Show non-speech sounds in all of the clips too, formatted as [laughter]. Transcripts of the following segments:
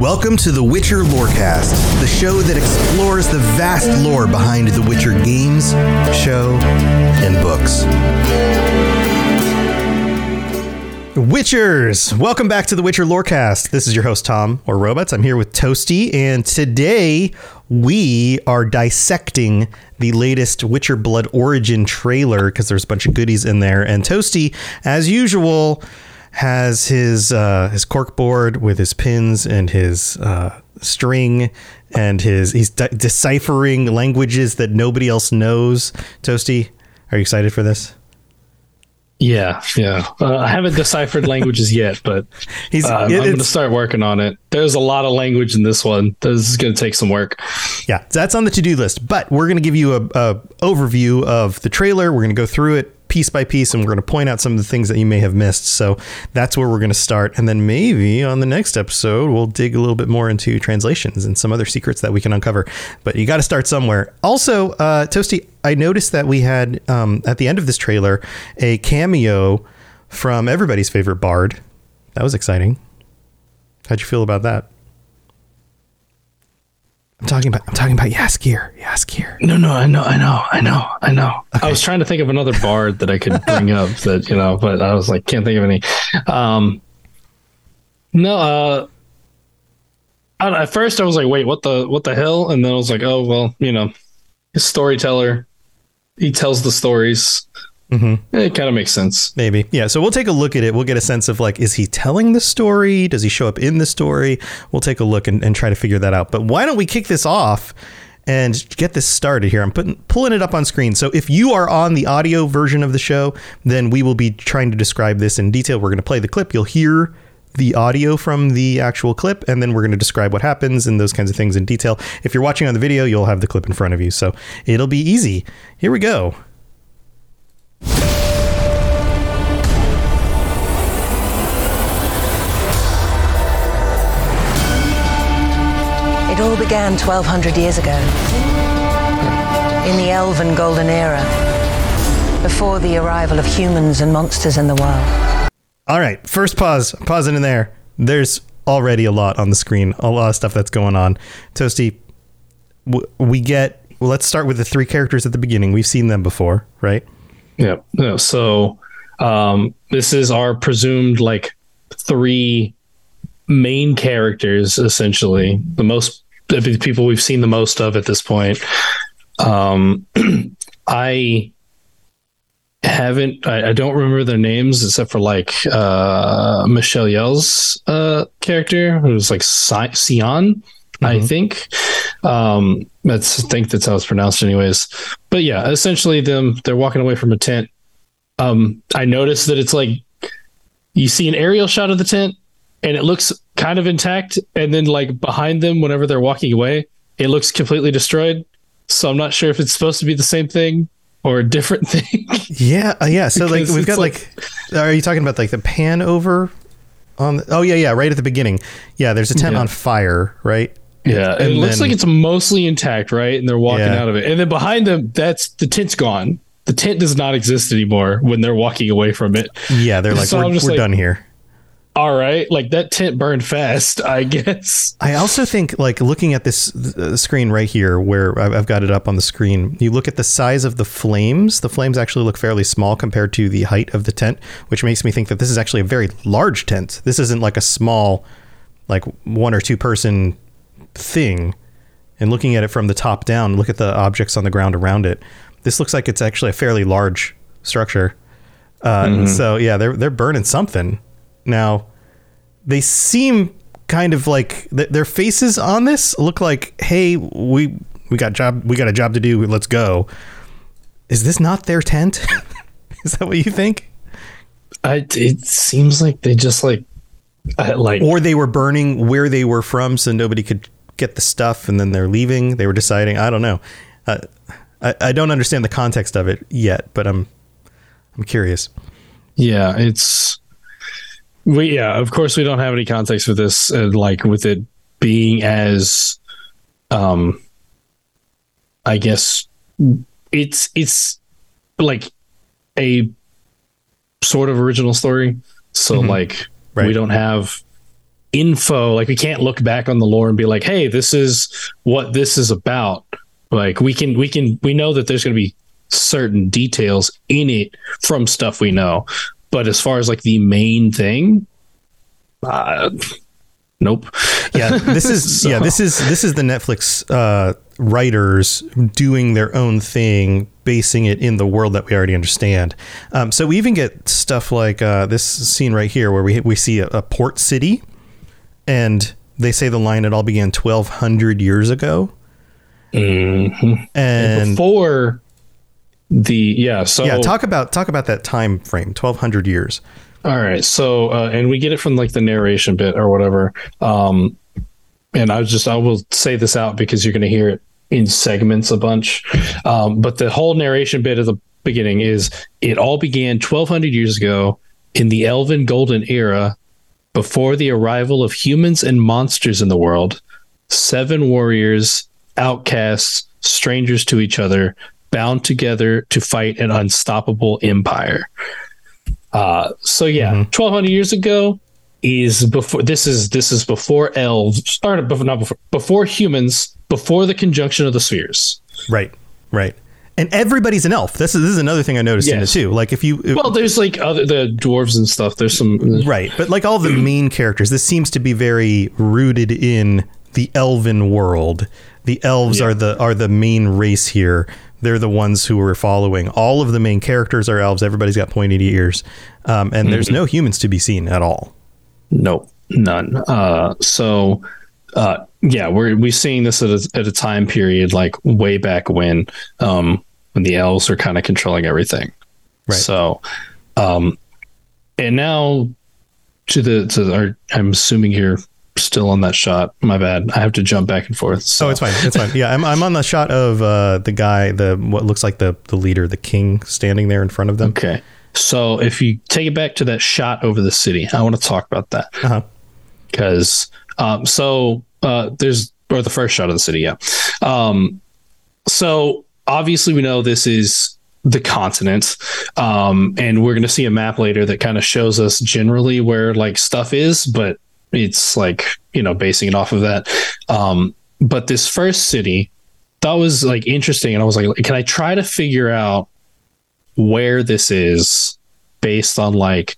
Welcome to the Witcher Lorecast, the show that explores the vast lore behind the Witcher games, show, and books. Witchers, welcome back to the Witcher Lorecast. This is your host Tom or Robots. I'm here with Toasty, and today we are dissecting the latest Witcher Blood Origin trailer because there's a bunch of goodies in there. And Toasty, as usual, has his uh, his corkboard with his pins and his uh, string and his he's de- deciphering languages that nobody else knows. Toasty, are you excited for this? Yeah, yeah. Uh, I haven't deciphered [laughs] languages yet, but He's uh, I'm going to start working on it. There's a lot of language in this one. This is going to take some work. Yeah, that's on the to-do list. But we're going to give you a, a overview of the trailer. We're going to go through it piece by piece, and we're going to point out some of the things that you may have missed. So that's where we're going to start, and then maybe on the next episode we'll dig a little bit more into translations and some other secrets that we can uncover. But you got to start somewhere. Also, uh, Toasty, I noticed that we had um, at the end of this trailer a cameo from everybody's favorite bard. That was exciting. How'd you feel about that? I'm talking about I'm talking about Jaskier. Jaskier. No, no, I know, I know, I know, I know. I was trying to think of another bard that I could bring up that you know, but I was like, can't think of any. Um, no, uh, I don't at first I was like, wait, what the what the hell? And then I was like, oh well, you know, his storyteller, he tells the stories. Mm-hmm. It kind of makes sense. Maybe. Yeah. So we'll take a look at it. We'll get a sense of like, is he telling the story? Does he show up in the story? We'll take a look and, and try to figure that out. But why don't we kick this off and get this started here? I'm putting pulling it up on screen. So if you are on the audio version of the show, then we will be trying to describe this in detail. We're going to play the clip. You'll hear the audio from the actual clip, and then we're going to describe what happens and those kinds of things in detail. If you're watching on the video, you'll have the clip in front of you. So it'll be easy. Here we go. All began 1200 years ago. In the Elven Golden Era. Before the arrival of humans and monsters in the world. All right, first pause. Pause it in there. There's already a lot on the screen, a lot of stuff that's going on. Toasty, we get. Well, let's start with the three characters at the beginning. We've seen them before, right? Yeah. yeah. So um, this is our presumed like three main characters, essentially the most the people we've seen the most of at this point. Um, [clears throat] I haven't. I, I don't remember their names except for like uh, Michelle Yeoh's uh, character, who's like Si- Sion. I think um, that's I think that's how it's pronounced, anyways. But yeah, essentially, them they're walking away from a tent. Um, I noticed that it's like you see an aerial shot of the tent, and it looks kind of intact, and then like behind them, whenever they're walking away, it looks completely destroyed. So I'm not sure if it's supposed to be the same thing or a different [laughs] thing. Yeah, uh, yeah. So like we've got it's like, are you talking about like the pan over? On the, oh yeah, yeah, right at the beginning. Yeah, there's a tent Yeah. on fire, right? Yeah, it And looks then- like it's mostly intact, right? And they're walking Yeah. out of it, and then behind them, that's the tent's gone. The tent does not exist anymore when they're walking away from it. Yeah, they're like, So we're, we're like- done here. All right, like that tent burned fast, I guess. I also think, like, looking at this uh, screen right here, where I've, I've got it up on the screen, you look at the size of the flames. The flames actually look fairly small compared to the height of the tent, which makes me think that this is actually a very large tent. This isn't like a small, like one or two person thing. And looking at it from the top down, look at the objects on the ground around it. This looks like it's actually a fairly large structure. Uh, So yeah, they're they're burning something. Now, they seem kind of like th- their faces on this look like, hey, we we got job we got a job to do. Let's go. Is this not their tent? [laughs] Is that what you think? I, it seems like they just like, I, like Or they were burning where they were from, so nobody could get the stuff, and then they're leaving. They were deciding. I don't know. Uh, I I don't understand the context of it yet, but I'm I'm curious. yeah, it's we yeah. Of course, we don't have any context for this, uh, like with it being as, um, I guess it's it's like a sort of original story. So like Right. we don't have info. Like we can't look back on the lore and be like, "Hey, this is what this is about." Like we can we can we know that there's going to be certain details in it from stuff we know, but as far as like the main thing, uh, nope. Yeah, this is [laughs] So- yeah this is this is the Netflix uh, writers doing their own thing, basing it in the world that we already understand. Um, so we even get stuff like uh, this scene right here where we we see a, a port city, and they say the line it all began twelve hundred years ago, Mhm. and before the yeah so yeah, talk about talk about that time frame, twelve hundred years. all right so uh, and we get it from like the narration bit or whatever um and i was just i will say this out because you're going to hear it in segments a bunch um but the whole narration bit at the beginning is it all began 1200 years ago in the elven golden era before the arrival of humans and monsters in the world seven warriors outcasts strangers to each other bound together to fight an unstoppable empire uh, so yeah, twelve hundred years ago is before. This is this is before elves started. Before not before before humans. Before the conjunction of the spheres. Right, right. And everybody's an elf. This is this is another thing I noticed in it too. Like if you Well, there's like other the dwarves and stuff. There's some Right, but like all the [clears throat] main characters, this seems to be very rooted in the elven world. The elves Yeah. are the are the main race here. They're the ones who we're following. All of the main characters are elves. Everybody's got pointed ears, um, and there's no humans to be seen at all. Nope, none. Uh, so, uh, yeah, we're we're seeing this at a, at a time period like way back when, um, when the elves are kind of controlling everything. Right. So, um, and now to the to our, I'm assuming you're still on that shot. My bad. I have to jump back and forth. So Oh, it's fine. It's fine. Yeah, I'm, I'm on the shot of uh, the guy, the what looks like the the leader, the king, standing there in front of them. Okay. So if you take it back to that shot over the city, I want to talk about that. Uh-huh. because um, so uh, there's or the first shot of the city, yeah. Um, so obviously we know this is the continent, um, and we're going to see a map later that kind of shows us generally where like stuff is, but it's like you know basing it off of that. Um, but this first city that was like interesting, and I was like, can I try to figure out where this is based on like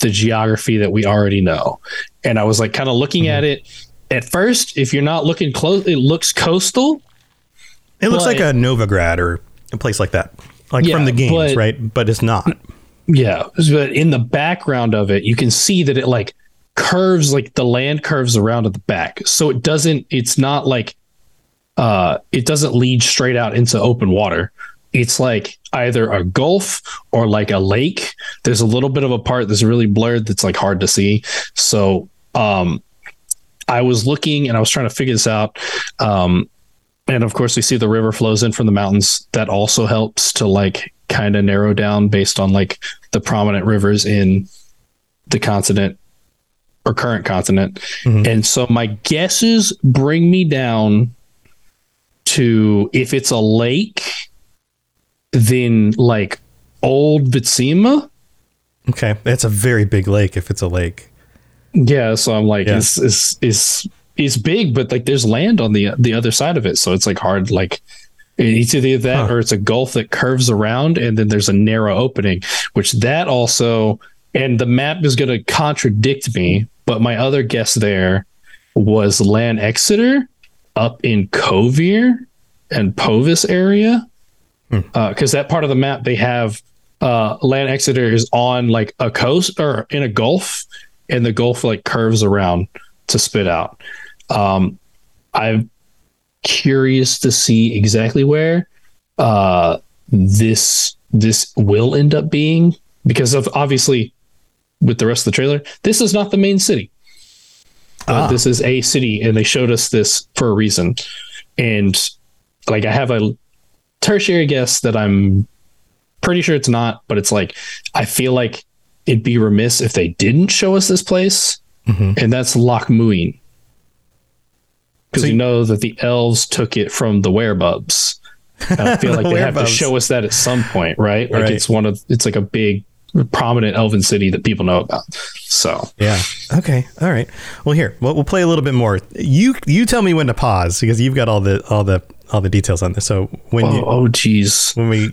the geography that we already know. And I was like kind of looking Mm-hmm. at it at first. If you're not looking close, it looks coastal. It looks like a Novigrad or a place like that, like Yeah, from the games, but- right? But it's not. Yeah. But in the background of it, you can see that it like curves, like the land curves around at the back. So it doesn't, it's not like, uh, it doesn't lead straight out into open water. It's like either a gulf or like a lake. There's a little bit of a part that's really blurred that's like hard to see. So, um, I was looking and I was trying to figure this out. Um, and of course, we see the river flows in from the mountains. That also helps to like kind of narrow down based on like the prominent rivers in the continent or current continent. Mhm. And so my guesses bring me down to if it's a lake, then like old Vizima. Okay, it's a very big lake if it's a lake. Yeah, so I'm like, Yeah. is is is is big, but like there's land on the the other side of it, so it's like hard. Like it's either that Huh. or it's a gulf that curves around, and then there's a narrow opening, which that also. And the map is going to contradict me, but my other guess there was Lan Exeter up in Kovir and Poviss area, because that part of the map they have uh, Lan Exeter is on like a coast or in a gulf, and the gulf like curves around to spit out. Um, I'm curious to see exactly where uh, this this will end up being because of obviously with the rest of the trailer, this is not the main city. Uh, Ah. This is a city, and they showed us this for a reason. And like, I have a tertiary guess that I'm pretty sure it's not, but it's like I feel like it'd be remiss if they didn't show us this place, Mhm. and that's Loc Muinne. Because So you you- know that the elves took it from the werebubbs. And I feel like The they have to [laughs] show us that at some point, right? Like Right. it's one of it's like a big prominent elven city that people know about. So Yeah. Okay. All right. Well, here we'll, we'll play a little bit more. You you tell me when to pause because you've got all the all the all the details on this. So when oh, you oh geez. when we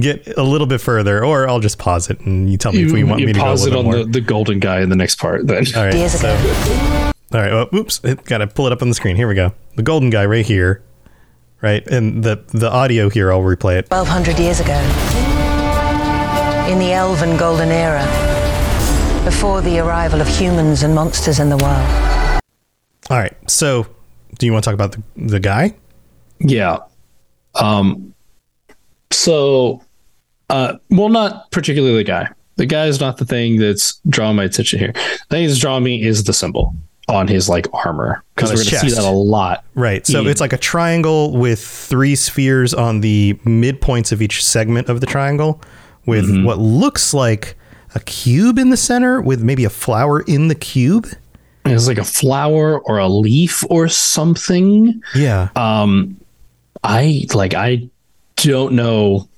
get a little bit further, or I'll just pause it and you tell me if we want you me to pause it on more. the, the golden guy in the next part then. all right. Years So, ago. all right. Well, oops. Got to pull it up on the screen. Here we go. The golden guy right here. Right, and the the audio here. I'll replay it. 1200 years ago. In the elven golden era. Before the arrival of humans and monsters in the world. All right. So, do you want to talk about the the guy? Yeah. Um so uh well not particularly the guy. The guy is not the thing that's drawing my attention here. The thing that's drawing me is the symbol on his like armor. Because we're gonna see that a lot. Right. So Yeah. it's like a triangle with three spheres on the midpoints of each segment of the triangle, with Mm-hmm. what looks like a cube in the center, with maybe a flower in the cube. It's like a flower or a leaf or something. Yeah. Um I like I don't know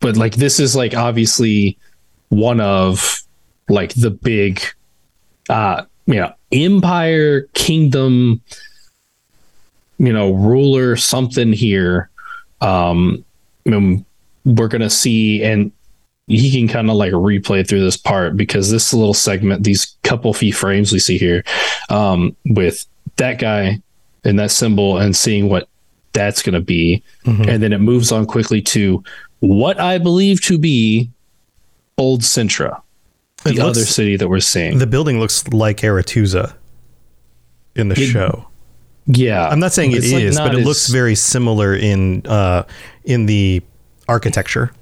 but like this is like obviously one of like the big uh you know empire kingdom you know ruler something here um um, we're gonna see and he can kind of like replay through this part because this little segment these couple few frames we see here um with that guy and that symbol and seeing what that's going to be and then it moves on quickly to what i believe to be old Cintra, the looks- other city that we're seeing the building looks like Aretuza in the It- show. yeah I'm not saying it It's, is, like, but it as- looks very similar in uh, in the architecture.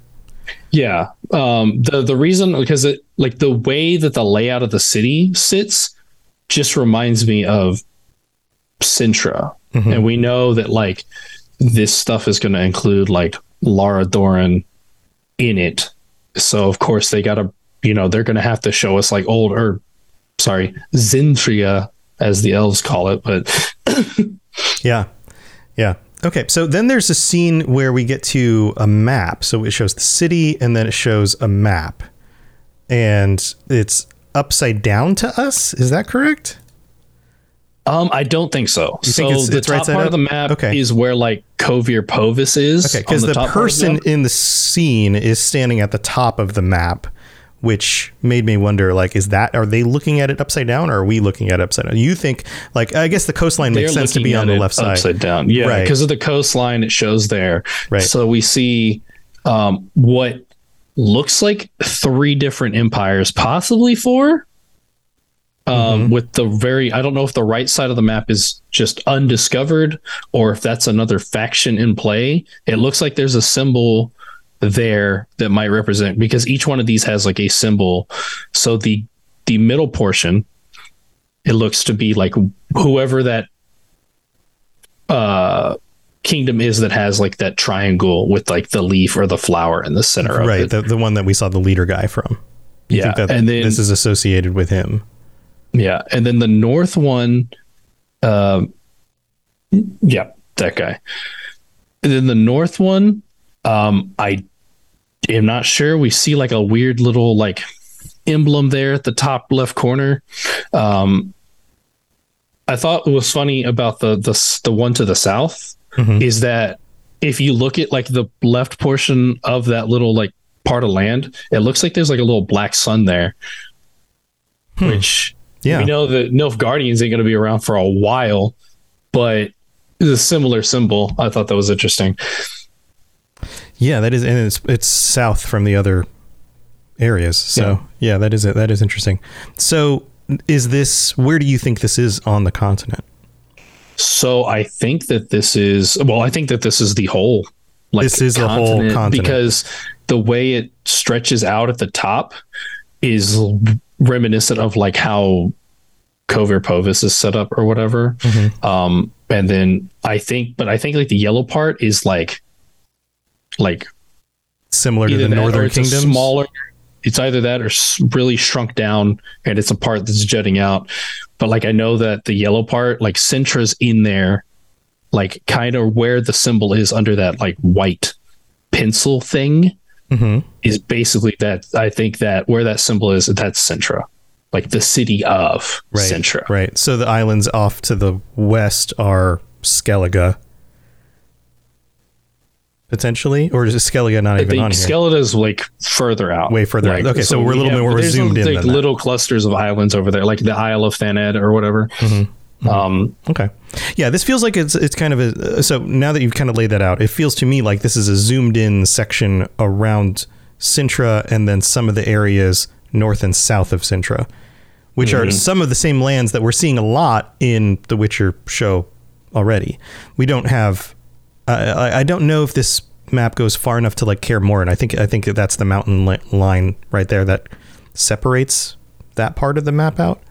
Yeah. Um, the the reason because it like the way that the layout of the city sits just reminds me of Cintra. And we know that like this stuff is going to include like Lara Dorren in it. So of course they got to you know they're going to have to show us like old or sorry Xintrea as the elves call it, but Yeah. Yeah. Okay. So then there's a scene where we get to a map. So it shows the city and then it shows a map. And it's upside down to us. Is that correct? Um, I don't think so. You so think it's- the it's top side part up? of the map Okay. is where like Kovir Poviss is. Okay. Because the, top part of the person map. in the scene is standing at the top of the map, which made me wonder like, is that, are they looking at it upside down or are we looking at it upside down? You think, like, I guess the coastline makes sense to be on the left side. upside down. Yeah, Right. because of the coastline, it shows there. Right. So we see um, what looks like three different empires, possibly four. Um, Mm-hmm. With the very, I don't know if the right side of the map is just undiscovered or if that's another faction in play. It looks like there's a symbol there that might represent because each one of these has like a symbol. So the the middle portion, it looks to be like whoever that uh kingdom is that has like that triangle with like the leaf or the flower in the center of Right. it. The, the one that we saw the leader guy from. You yeah, think that and then this is associated with him. yeah, and then the north one, um, yeah, that guy. And then the north one, um, I am not sure. We see like a weird little like emblem there at the top left corner. Um, I thought what was funny about the the the one to the south Mhm. is that if you look at like the left portion of that little like part of land, it looks like there's like a little black sun there, which Yeah. we know that Nilfgaardians ain't going to be around for a while, but a similar symbol. I thought that was interesting. Yeah, that is, and it's it's south from the other areas. So yeah, that is it. That is interesting. So is this? Where do you think this is on the continent? So I think that this is well, I think that this is the whole like This is the whole continent. because the way it stretches out at the top is reminiscent of like how Kovir Poviss is set up or whatever. Mm-hmm. Um, and then I think, but I think like the yellow part is like like Similar to the northern Kingdom. smaller it's either that or really shrunk down and it's a part that's jutting out but like i know that the yellow part like Cintra's in there like kind of where the symbol is under that like white pencil thing mm-hmm. is basically that. I think that where that symbol is, that's Cintra, like the city of Right. Cintra. Right. So the islands off to the west are Skellige. Potentially, or is Skellige not even on here? Skeleton is like further out, Way further out. Okay, so we're a little bit more zoomed in Like than that. little clusters of islands over there, like the Isle of Thanedd or whatever. Mm-hmm. Um, Okay. Yeah, this feels like it's it's kind of a so now that you've kind of laid that out, it feels to me like this is a zoomed in section around Cintra and then some of the areas north and south of Cintra, which are some of the same lands that we're seeing a lot in the Witcher show already. We don't have I I, don't know if this map goes far enough to like care more and I think I think that's the mountain li- line right there that separates that part of the map out.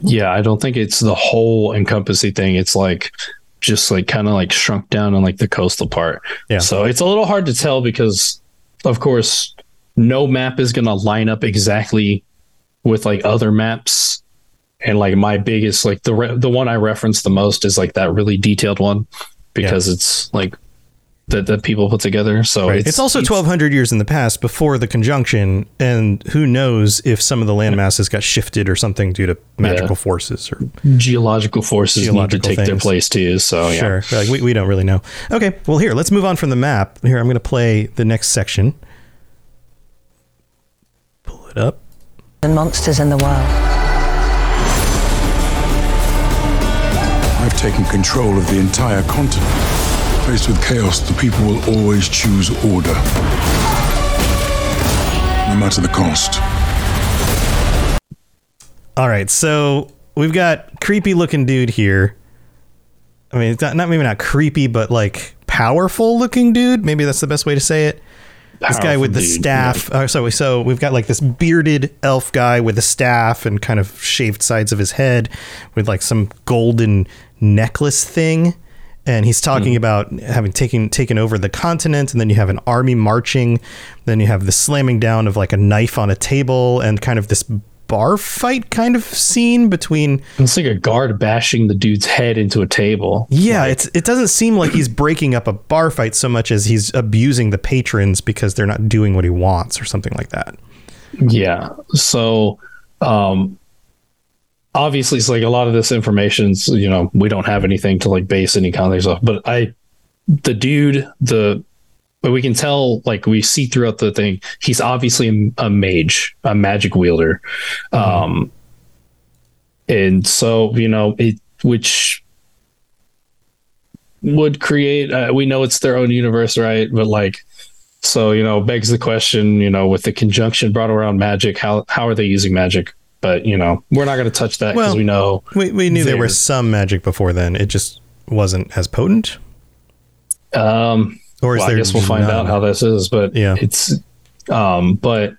yeah, I don't think it's the whole encompassing thing. It's like just like kind of like shrunk down on like the coastal part. Yeah. So it's a little hard to tell because, of course, no map is going to line up exactly with like other maps. And like my biggest, like the re- the one I reference the most is like that really detailed one because it's like that that people put together. So Right. It's, also 1200 years in the past before the conjunction, and who knows if some of the land masses got shifted or something due to magical Yeah. forces or geological forces Geological need to take their place too. So yeah. sure. Like, we, we don't really know. Okay, well, here, let's move on from the map. Here, I'm going to play the next section. Pull it up. and monsters in the world. Taken control of the entire continent. Faced with chaos, the people will always choose order. No matter the cost. All right, so we've got creepy looking dude here. I mean, it's not, not maybe not creepy, but like powerful looking dude. Maybe that's the best way to say it. this guy with the dude, staff. Uh, so so we've got like this bearded elf guy with a staff and kind of shaved sides of his head with like some golden necklace thing. And he's talking about having taken taken over the continent, and then you have an army marching. Then you have the slamming down of like a knife on a table, and kind of this bar fight kind of scene between It's like a guard bashing the dude's head into a table. yeah, it's it doesn't seem like he's breaking up a bar fight so much as he's abusing the patrons because they're not doing what he wants or something like that. Yeah. So, um, obviously, it's like a lot of this information's, you know, we don't have anything to like base any context off, but I, the dude, the, but we can tell, like, we see throughout the thing, he's obviously a, mage, a magic wielder. Um, and so, you know, it, which would create, uh, we know it's their own universe, right? But like, so you know, begs the question, you know, with the conjunction brought around magic, how how are they using magic? But you know, we're not going to touch that because Well, we know. We, we knew there There. was some magic before then. It just wasn't as potent. Um, Or is well, I guess we'll find none? out how this is, but Yeah. it's. Um, but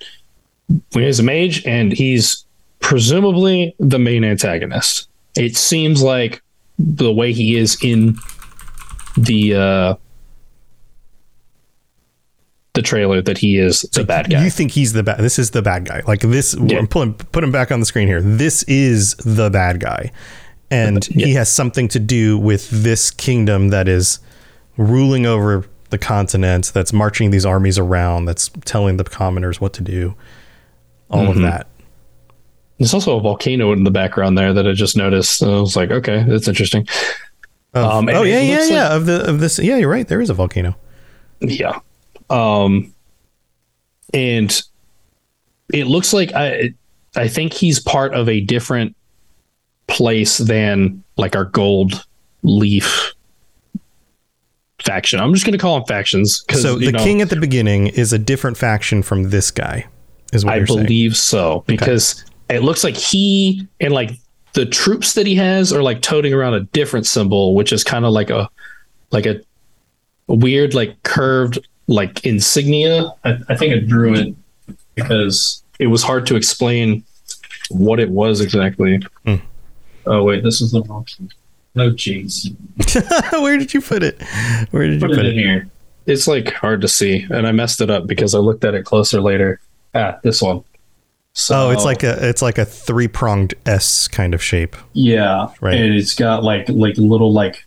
he's a mage, and he's presumably the main antagonist. It seems like the way he is in the uh the trailer that he is the bad guy. You think he's the bad? This is the bad guy. Like this. Yeah. I'm pulling put him back on the screen here. This is the bad guy, and he Yeah. has something to do with this kingdom that is ruling over the continent. That's marching these armies around. That's telling the commoners what to do. All Mm-hmm. of that. There's also a volcano in the background there that I just noticed. I was like, okay, that's interesting. Of- Um, oh it yeah, yeah, like- yeah. Of the of this, yeah, you're right. There is a volcano. Yeah. Um and it looks like I I think he's part of a different place than like our gold leaf faction. I'm just going to call them factions So the king at the beginning is a different faction from this guy. Is what I you're saying. believe so because it looks like he and like the troops that he has are like toting around a different symbol, which is kind of like a like a weird like curved like insignia. I, I think I drew it because it was hard to explain what it was exactly. Hmm. Oh wait, this is the wrong. one. No, jeez. [laughs] Where did you put it? Where did you Put put it in it? here. It's like hard to see, and I messed it up because I looked at it closer later. Ah, this one. So Oh, it's like a it's like a three pronged S kind of shape. Yeah, Right. And it's got like like little like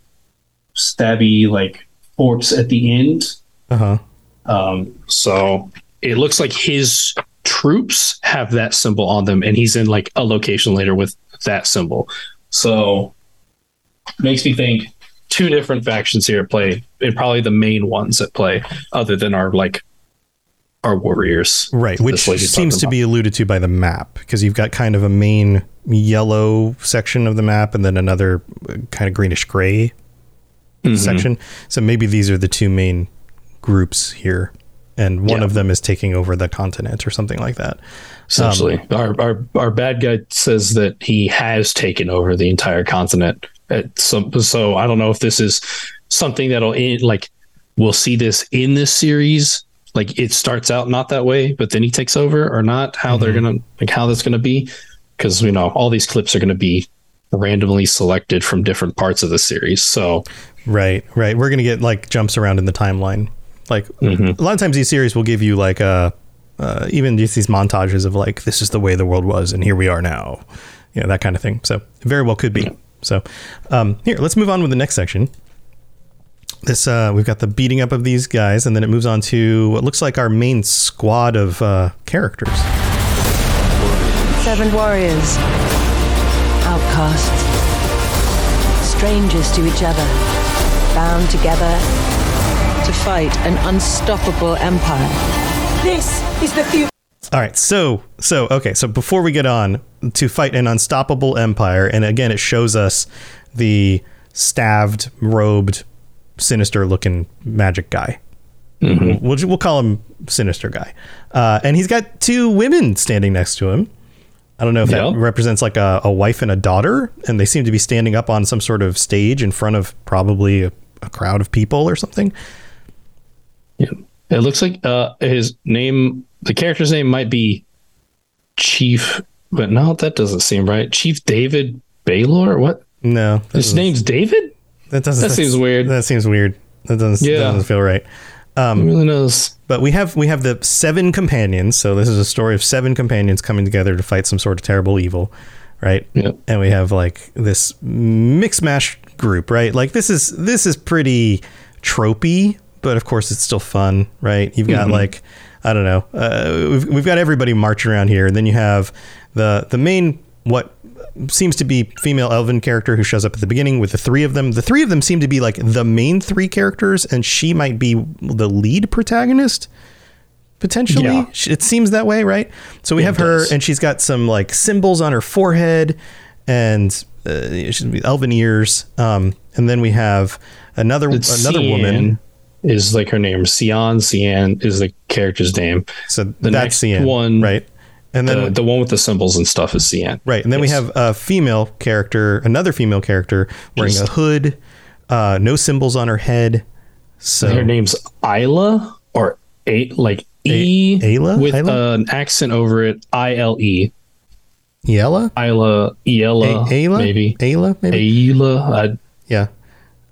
stabby like forks at the end. Uh huh. Um, so it looks like his troops have that symbol on them, and he's in like a location later with that symbol. So makes me think two different factions here at play, and probably the main ones at play, other than our like our warriors, right? Which seems to about. be alluded to by the map because you've got kind of a main yellow section of the map and then another uh, kind of greenish gray Mm-hmm. section. So maybe these are the two main groups here, and one Yeah. of them is taking over the continent or something like that. essentially. Um, our, our our bad guy says that he has taken over the entire continent. At some, so I don't know if this is something that'll in, like we'll see this in this series. Like it starts out not that way, but then he takes over, or not. How they're mm-hmm. gonna like how that's gonna be, because you know all these clips are gonna be randomly selected from different parts of the series. So Right, right. We're gonna get like jumps around in the timeline. Like Mm-hmm. a lot of times, these series will give you like uh, uh, even just these montages of like this is the way the world was, and here we are now. You know that kind of thing. So it very well could be. So um, here, let's move on with the next section. This uh, we've got the beating up of these guys, and then it moves on to what looks like our main squad of uh, characters. Seven warriors, outcasts, strangers to each other, bound together to fight an unstoppable empire. This is the future. All right, so so okay, so before we get on to fight an unstoppable empire, and again, it shows us the staved, robed, sinister-looking magic guy. We'll, we'll call him Sinister Guy, uh, and he's got two women standing next to him. I don't know if that represents like a, a wife and a daughter, and they seem to be standing up on some sort of stage in front of probably a, a crowd of people or something. Yeah. It looks like uh his name the character's name might be Chief but no, that doesn't seem right. Chief David Balor? What? No, His name's David? that doesn't. that seems weird. That seems weird. That doesn't. Yeah. doesn't feel right. Who really knows? But we have we have the seven companions. So this is a story of seven companions coming together to fight some sort of terrible evil, right? Yep. And we have like this mix mash group, right? Like this is this is pretty tropey, but of course it's still fun, right? You've got like I don't know, uh, we've we've got everybody marching around here, and then you have the the main what seems to be female elven character who shows up at the beginning with the three of them. The three of them seem to be like the main three characters, and she might be the lead protagonist potentially. Yeah. It seems that way, right? So we It have her, and she's got some like symbols on her forehead, and uh, elven ears. Um, and then we have another It's another woman. Cian is like her name. Cian Cian is the character's name. So The that's next end, one- right? And then The, the one with the symbols and stuff is Cian. Right, and then we have a female character, another female character wearing a hood, uh, no symbols on her head. So her name's Isla or a like E Ayla? with Ayla? an accent over it. I L E. Yella, Isla Iela Ayla, maybe. Ayla, maybe. Ayla. I, Yeah.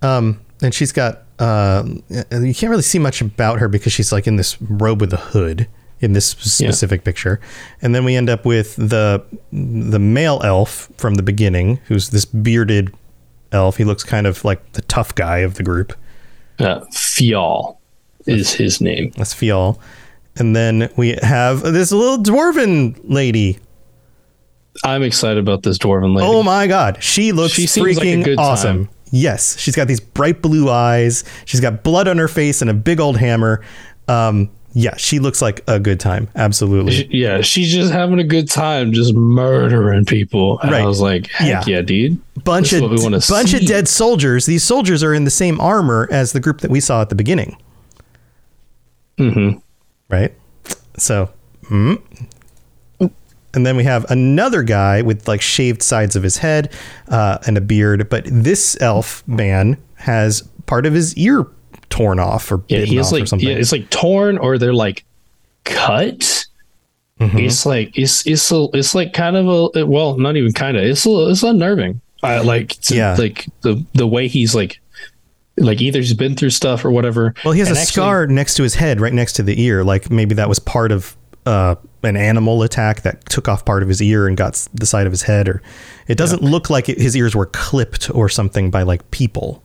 Um, and she's got um, you can't really see much about her because she's like in this robe with a hood in this specific picture. And then we end up with the the male elf from the beginning, who's this bearded elf. He looks kind of like the tough guy of the group. uh, Fjall is his name. That's Fjall. And then we have this little dwarven lady. I'm excited about this dwarven lady. Oh my god, she looks She seems like freaking awesome. time. Yes, she's got these bright blue eyes. She's got blood on her face and a big old hammer. Um, yeah, she looks like a good time. Absolutely. Yeah, she's just having a good time, just murdering people. And Right. I was like, heck Yeah. yeah, dude. bunch of what we wanna bunch of dead soldiers. These soldiers are in the same armor as the group that we saw at the beginning. Mhm. Right. So, mm. And then we have another guy with like shaved sides of his head uh, and a beard. But this elf man has part of his ear torn off or Yeah, he's off or like, something. yeah, it's like torn or they're like cut. Mm-hmm. It's like it's it's a, it's like kind of a well, not even kind of. It's a, it's unnerving. I like to, Yeah. like the the way he's like like either he's been through stuff or whatever. Well, he has And a actually- scar next to his head, right next to the ear. Like maybe that was part of uh, an animal attack that took off part of his ear and got the side of his head. Or it doesn't look like it, his ears were clipped or something by like people.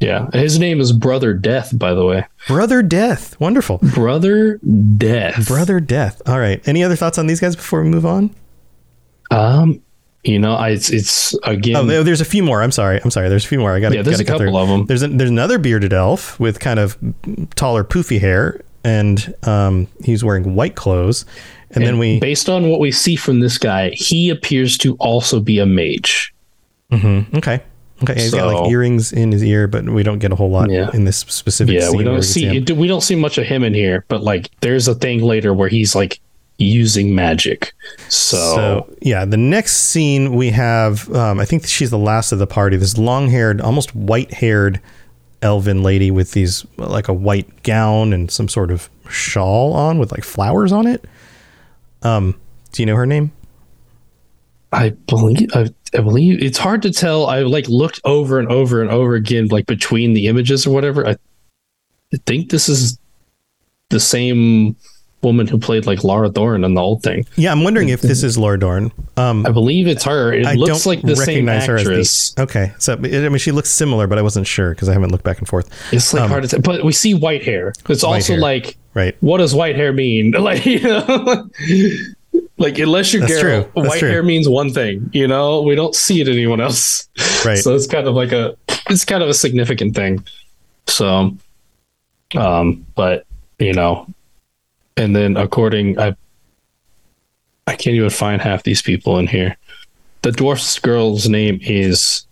Yeah, his name is Brother Death, by the way. Brother Death. Wonderful. Brother Death. Brother Death. All right. Any other thoughts on these guys before we move on? Um, you know, I, it's it's again. Oh, there's a few more. I'm sorry. I'm sorry. There's a few more. I got to Yeah, there's a couple of them. There's a, there's another bearded elf with kind of taller, poofy hair, and um, he's wearing white clothes. And, then we based on what we see from this guy, he appears to also be a mage. okay. Okay, he's got like earrings in his ear, but we don't get a whole lot Yeah. in this specific Yeah, scene. we don't see him. we don't see much of him in here, but like there's a thing later where he's like using magic. So, So yeah, the next scene we have, um, I think she's the last of the party. This long-haired, almost white-haired elven lady with these like a white gown and some sort of shawl on with like flowers on it. Um, do you know her name? I believe I, I believe it's hard to tell. I like looked over and over and over again, like between the images or whatever. I, I think this is the same woman who played like Lara Dorren in the old thing. Yeah, I'm wondering if this is Lara Dorren. Um, I believe it's her. It I looks don't like the same recognize her as the- actress. okay, so I mean, she looks similar, but I wasn't sure because I haven't looked back and forth. It's like hard to tell, but we see white hair. It's also hair. like, Right. what does white hair mean? [laughs] Like, you know, [laughs] like unless you're That's Geralt, true. White true. hair means one thing. You know, we don't see it anyone else. [laughs] Right. So it's kind of like a, it's kind of a significant thing. So, um, but you know, and then according, I, I can't even find half these people in here. The dwarf girl's name is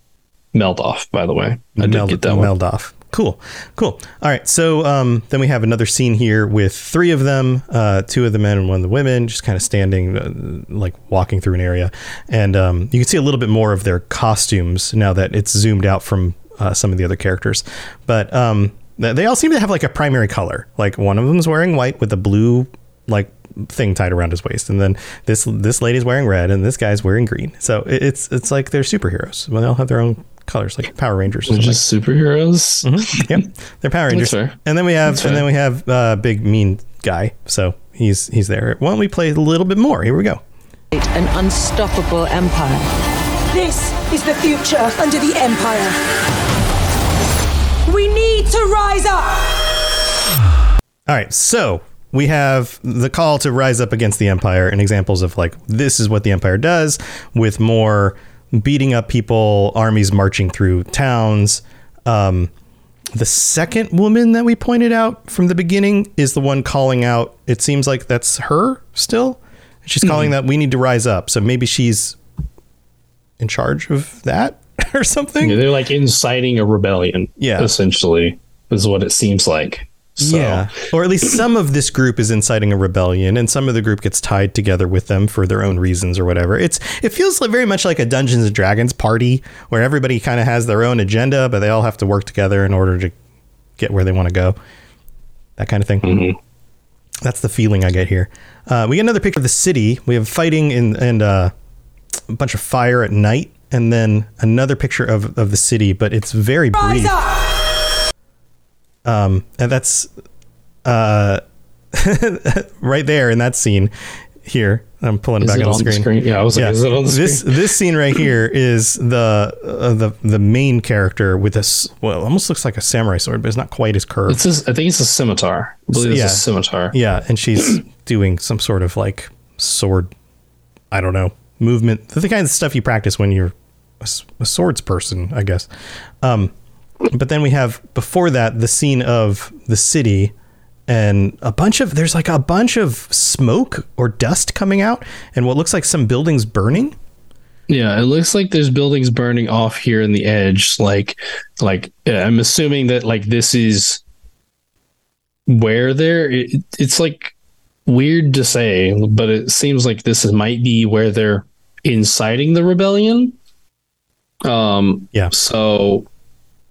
Meldof, by the way. I did get that one. Meldof. Cool, cool. All right, so um, then we have another scene here with three of them, uh, two of the men and one of the women, just kind of standing, uh, like walking through an area, and um, you can see a little bit more of their costumes now that it's zoomed out from uh, some of the other characters. But um, they all seem to have like a primary color. Like one of them's wearing white with a blue like thing tied around his waist, and then this this lady's wearing red, and this guy's wearing green. So it's it's like they're superheroes. Well, they all have their own colors, like Power Rangers. They're just superheroes. Mhm. Yep, they're Power Rangers. fair. And then we have, That's and fair. then we have uh, big mean guy. So he's he's there. Why don't we play a little bit more? Here we go. An unstoppable empire. This is the future under the Empire. We need to rise up! All right, so we have the call to rise up against the empire and examples of like this is what the empire does with more beating up people, armies marching through towns. Um, the second woman that we pointed out from the beginning is the one calling out. It seems like that's her still. She's calling that we need to rise up. So maybe she's in charge of that [laughs] or something. Yeah, they're like inciting a rebellion. Yeah. essentially is what it seems like. So, Yeah. Or at least some of this group is inciting a rebellion and some of the group gets tied together with them for their own reasons or whatever. It's it feels like very much like a Dungeons and Dragons party where everybody kind of has their own agenda, but they all have to work together in order to get where they want to go. That kind of thing. That's the feeling I get here. Uh, we get another picture of the city. We have fighting and and uh, a bunch of fire at night, and then another picture of, of the city, but it's very Rise brief. up! Um, and that's uh, [laughs] right there in that scene here. I'm pulling it Is back it on, on the screen. Yeah, I was like, is it on the this screen? this scene right here [laughs] is the uh, the the main character with this well, it almost looks like a samurai sword, but it's not quite as curved. It's a, I think it's a scimitar. I believe it's Yeah. a scimitar. Yeah, and she's [clears throat] doing some sort of like sword, I don't know, movement. The kind of stuff you practice when you're a, a swords person, I guess. Um, but then we have before that the scene of the city and a bunch of there's like a bunch of smoke or dust coming out and what looks like some buildings burning. Yeah, it looks like there's buildings burning off here in the edge. Like, like yeah, I'm assuming that like this is where they're. It, it's like weird to say, but it seems like this is, might be where they're inciting the rebellion. Um. Yeah. So,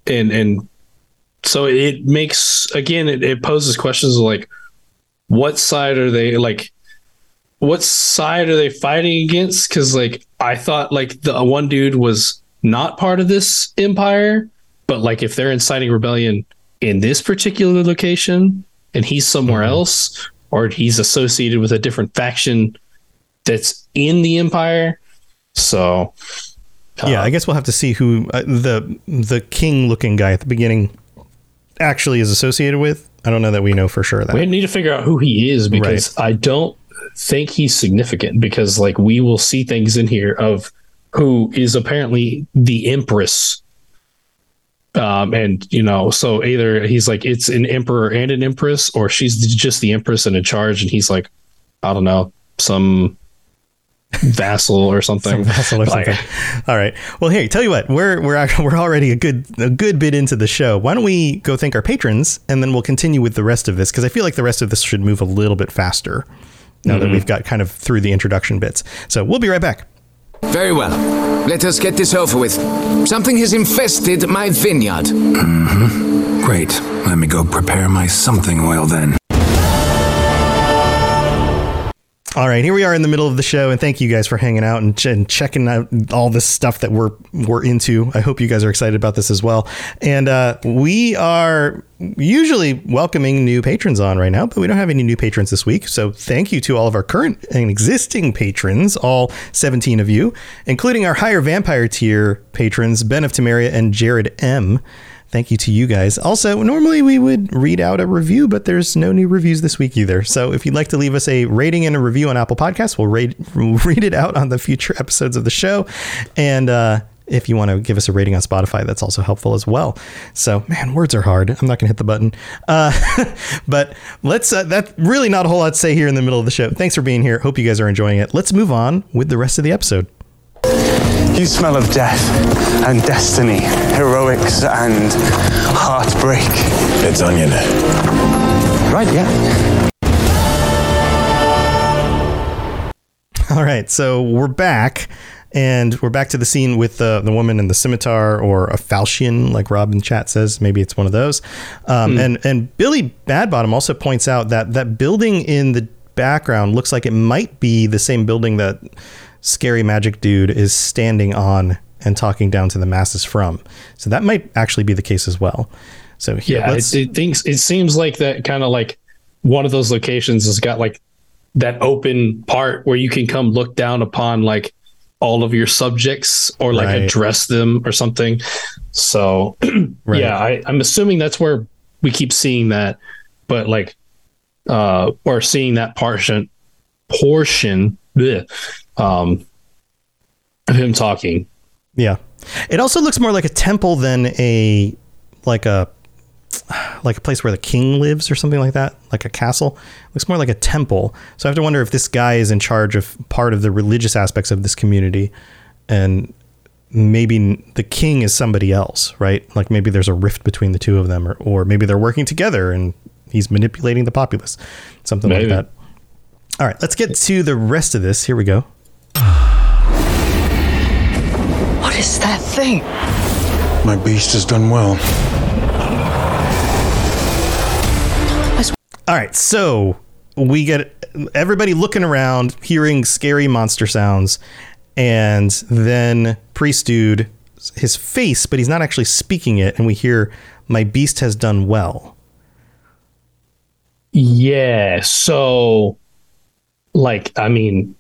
and and so it makes again it, it poses questions like, what side are they like? what side are they fighting against? Because like I thought like the one dude was not part of this empire, but like if they're inciting rebellion in this particular location and he's somewhere else, or he's associated with a different faction that's in the empire, so yeah, I guess we'll have to see who uh, the the king looking guy at the beginning actually is associated with. I don't know that we know for sure that. We need to figure out who he is because I don't think he's significant because like we will see things in here of who is apparently the empress um and you know so either he's like it's an emperor and an empress or she's just the empress and in charge and he's like i don't know some vassal or something Some vassal or Like, something. All right. Well, hey, tell you what, we're we're act- we're already a good a good bit into the show. Why don't we go thank our patrons and then we'll continue with the rest of this because I feel like the rest of this should move a little bit faster now that mm-hmm. we've got kind of through the introduction bits. So we'll be right back. Very well. Let us get this over with. Something has infested my vineyard. Mm-hmm. Great. Let me go prepare my something oil then. All right, here we are in the middle of the show, and thank you guys for hanging out and, ch- and checking out all this stuff that we're we're into. I hope you guys are excited about this as well. And uh, we are usually welcoming new patrons on right now, but we don't have any new patrons this week. So thank you to all of our current and existing patrons, all 17 of you, including our higher vampire tier patrons, Ben of Temeria and Jared M. Thank you to you guys. Also, normally we would read out a review, but there's no new reviews this week either. So if you'd like to leave us a rating and a review on Apple Podcasts, we'll read, [laughs] read it out on the future episodes of the show. And uh, if you want to give us a rating on Spotify, that's also helpful as well. So, man, words are hard. I'm not going to hit the button. Uh, [laughs] but let's, uh, that's really not a whole lot to say here in the middle of the show. Thanks for being here. Hope you guys are enjoying it. Let's move on with the rest of the episode. You smell of death and destiny, heroics and heartbreak. It's onion. Right, yeah. All right, so we're back, and we're back to the scene with the the woman and the scimitar, or a falchion, like Rob in chat says. Maybe it's one of those. Um, And and Billy Badbottom also points out that that building in the background looks like it might be the same building that Scary Magic Dude is standing on and talking down to the masses from. So that might actually be the case as well. So here, yeah let's, it, it thinks it seems like that kind of like one of those locations has got like that open part where you can come look down upon like all of your subjects or like Right. address them or something so [clears throat] Right. yeah I, i'm assuming that's where we keep seeing that but like uh or seeing that portion portion bleh, um of him talking Yeah. It also looks more like a temple than a like a like a place where the king lives or something like that, like a castle. looks more like a temple. So I have to wonder if this guy is in charge of part of the religious aspects of this community and maybe the king is somebody else, right? Like maybe there's a rift between the two of them or or maybe they're working together and he's manipulating the populace. Something Maybe. like that. All right, let's get to the rest of this. Here we go. What is that thing? My beast has done well. All right, so we get everybody looking around, hearing scary monster sounds, and then priest dude, his face, but he's not actually speaking it, and we hear, "My beast has done well." Yeah. So, like, I mean,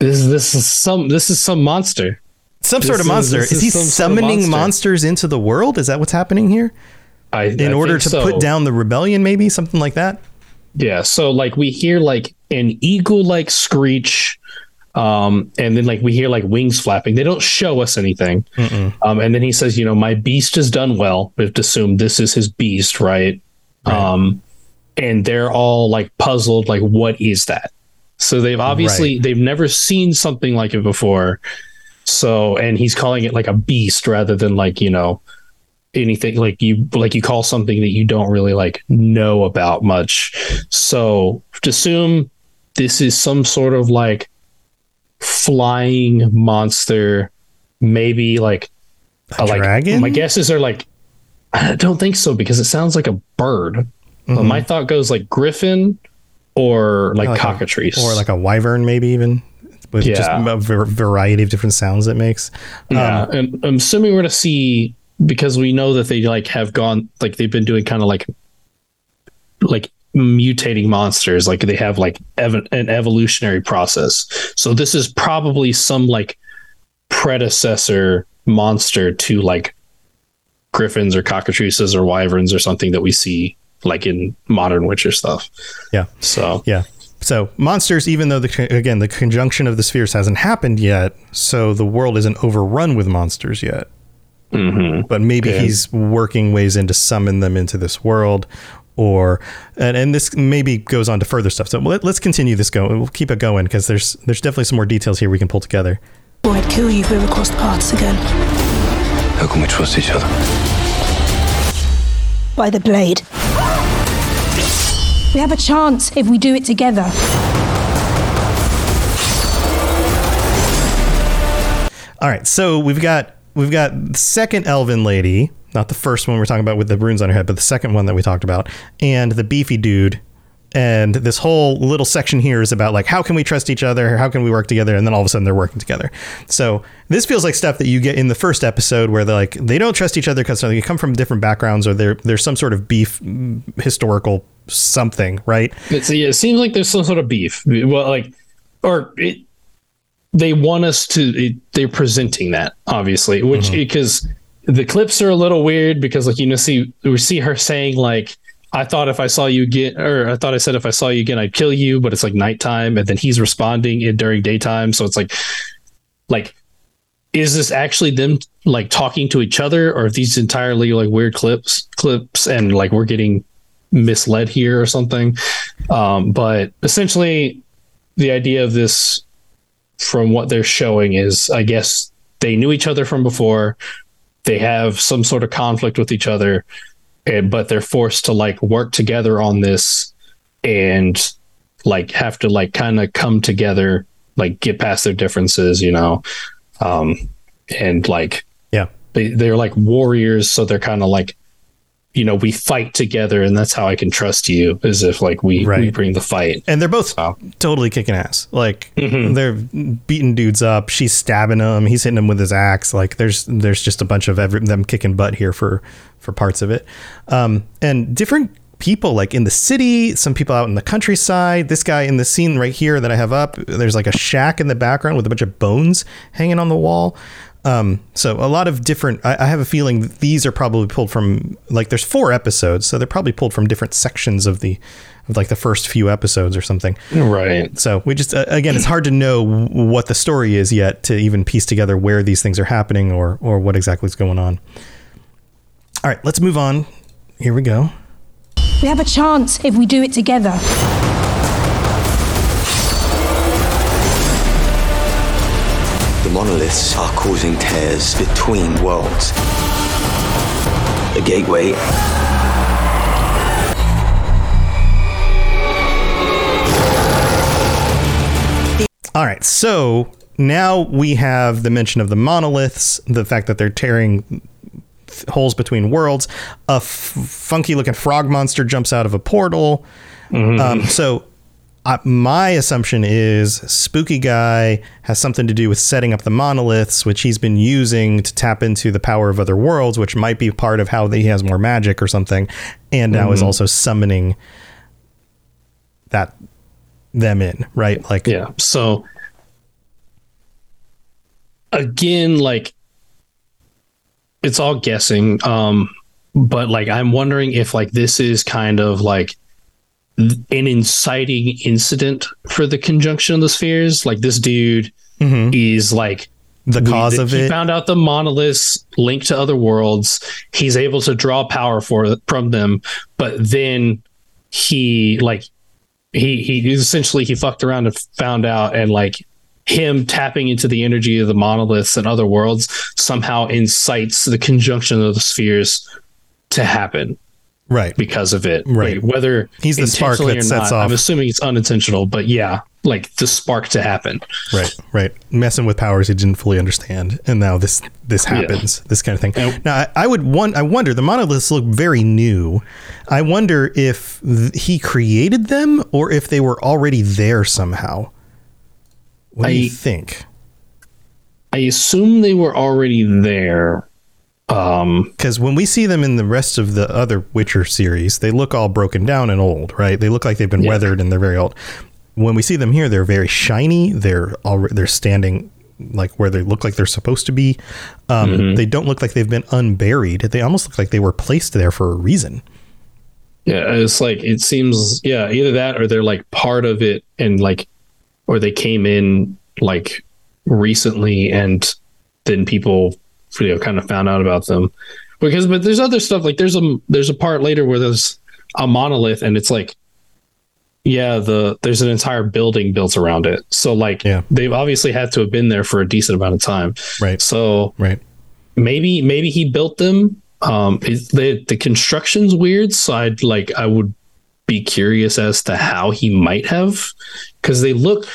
this this is some this is some monster. Some sort This of monster. Is, is he some sort of summoning monster. monsters into the world? Is that what's happening here? I In order to put down the rebellion, maybe something like that. Yeah. So like we hear like an eagle like screech, um, and then like we hear like wings flapping. They don't show us anything. Um, and then he says, you know, my beast has done well. We have to assume this is his beast, right? Um, and they're all like puzzled, like, what is that? So they've obviously they've never seen something like it before. So and he's calling it like a beast rather than like, you know, anything like you like you call something that you don't really like know about much. So to assume this is some sort of like flying monster, maybe like A uh, like dragon? my guesses are like I don't think so because it sounds like a bird. But my mm-hmm. thought goes like griffin or like, Like a- or like a wyvern, maybe even? With just a var- variety of different sounds it makes. Yeah, um, and I'm assuming we're gonna see because we know that they like have gone like they've been doing kind of like like mutating monsters like they have like ev- an evolutionary process. So this is probably some like predecessor monster to like griffins or cockatrices or wyverns or something that we see like in modern Witcher stuff. Yeah. So Yeah. So monsters, even though the again the conjunction of the spheres hasn't happened yet, so the world isn't overrun with monsters yet. mhm. But maybe Yeah. he's working ways in to summon them into this world, or and, and this maybe goes on to further stuff. So let, let's continue this going. We'll keep it going because there's there's definitely some more details here we can pull together. Or I'd kill you if we ever crossed paths again. How can we trust each other? By the blade. We have a chance if we do it together. All right, so we've got we've got the second elven lady, not the first one we're talking about with the runes on her head, but the second one that we talked about, and the beefy dude. And this whole little section here is about like how can we trust each other, how can we work together, and then all of a sudden they're working together. So this feels like stuff that you get in the first episode where they're like they don't trust each other because they come from different backgrounds or there's some sort of beef mm, historical something, right? It's, it seems like there's some sort of beef. Well, like, or it, they want us to. It, they're presenting that obviously, which mm-hmm. because the clips are a little weird because like you know see we see her saying like. I thought if I saw you again, or I thought I said if I saw you again, I'd kill you. But it's like nighttime, and then he's responding in during daytime. So it's like, like, is this actually them like talking to each other, or these entirely like weird clips, clips, and like we're getting misled here or something? Um, but essentially, the idea of this, from what they're showing, is I guess they knew each other from before. They have some sort of conflict with each other, and but they're forced to like work together on this, and like have to like kind of come together, like get past their differences, you know, um, and like Yeah. they they're like warriors, so they're kind of like you know we fight together and that's how i can trust you as if like we we bring the fight And they're both totally kicking ass. Like they're beating dudes up. She's stabbing him. He's hitting him with his axe. Like there's there's just a bunch of every, them kicking butt here for for parts of it. Um, and different people like in the city, some people out in the countryside. This guy in the scene right here that I have up. There's like a shack in the background with a bunch of bones hanging on the wall. Um, so a lot of different. I, I have a feeling these are probably pulled from like there's four episodes, so they're probably pulled from different sections of the of like the first few episodes or something. right So we just uh, again, it's hard to know what the story is yet to even piece together where these things are happening or or what exactly is going on. All right, let's move on. Here we go. We have a chance if we do it together. Monoliths are causing tears between worlds. A gateway. All right, so now we have the mention of the monoliths, the fact that they're tearing th- holes between worlds. A f- funky looking frog monster jumps out of a portal. Um, so uh, my assumption is Spooky Guy has something to do with setting up the monoliths, which he's been using to tap into the power of other worlds, which might be part of how he has more magic or something, and now is Mhm. also summoning that them in, right? Like, yeah so again like it's all guessing um but like i'm wondering if like this is kind of like an inciting incident for the conjunction of the spheres. Like this dude mm-hmm. is like the cause of he it. He found out the monoliths linked to other worlds. He's able to draw power for from them but then he like he he essentially he fucked around and found out and like him tapping into the energy of the monoliths and other worlds somehow incites the conjunction of the spheres to happen right. because of it. Right. Whether He's the spark that or sets off- i'm assuming it's unintentional but yeah like the spark to happen. Right right. Messing with powers he didn't fully understand and now this this Yeah. happens this kind of thing. Now I, I would one i wonder the monoliths look very new. I wonder if th- he created them or if they were already there somehow. What do you I- think? I assume they were already there um because when we see them in the rest of the other witcher series they look all broken down and old right they look like they've been weathered and they're very old when we see them here they're very shiny they're already they're standing like where they look like they're supposed to be. Um, Mhm. They don't look like they've been unburied. They almost look like they were placed there for a reason. Yeah, it's like it seems yeah, either that or they're like part of it and like or they came in like recently and then people you know kind of found out about them. Because but there's other stuff like there's a there's a part later where there's a monolith and it's like yeah, the there's an entire building built around it. So like Yeah. they've obviously had to have been there for a decent amount of time. Right. So Right. maybe maybe he built them. Um, the the construction's weird, so I'd like I would be curious as to how he might have, because they look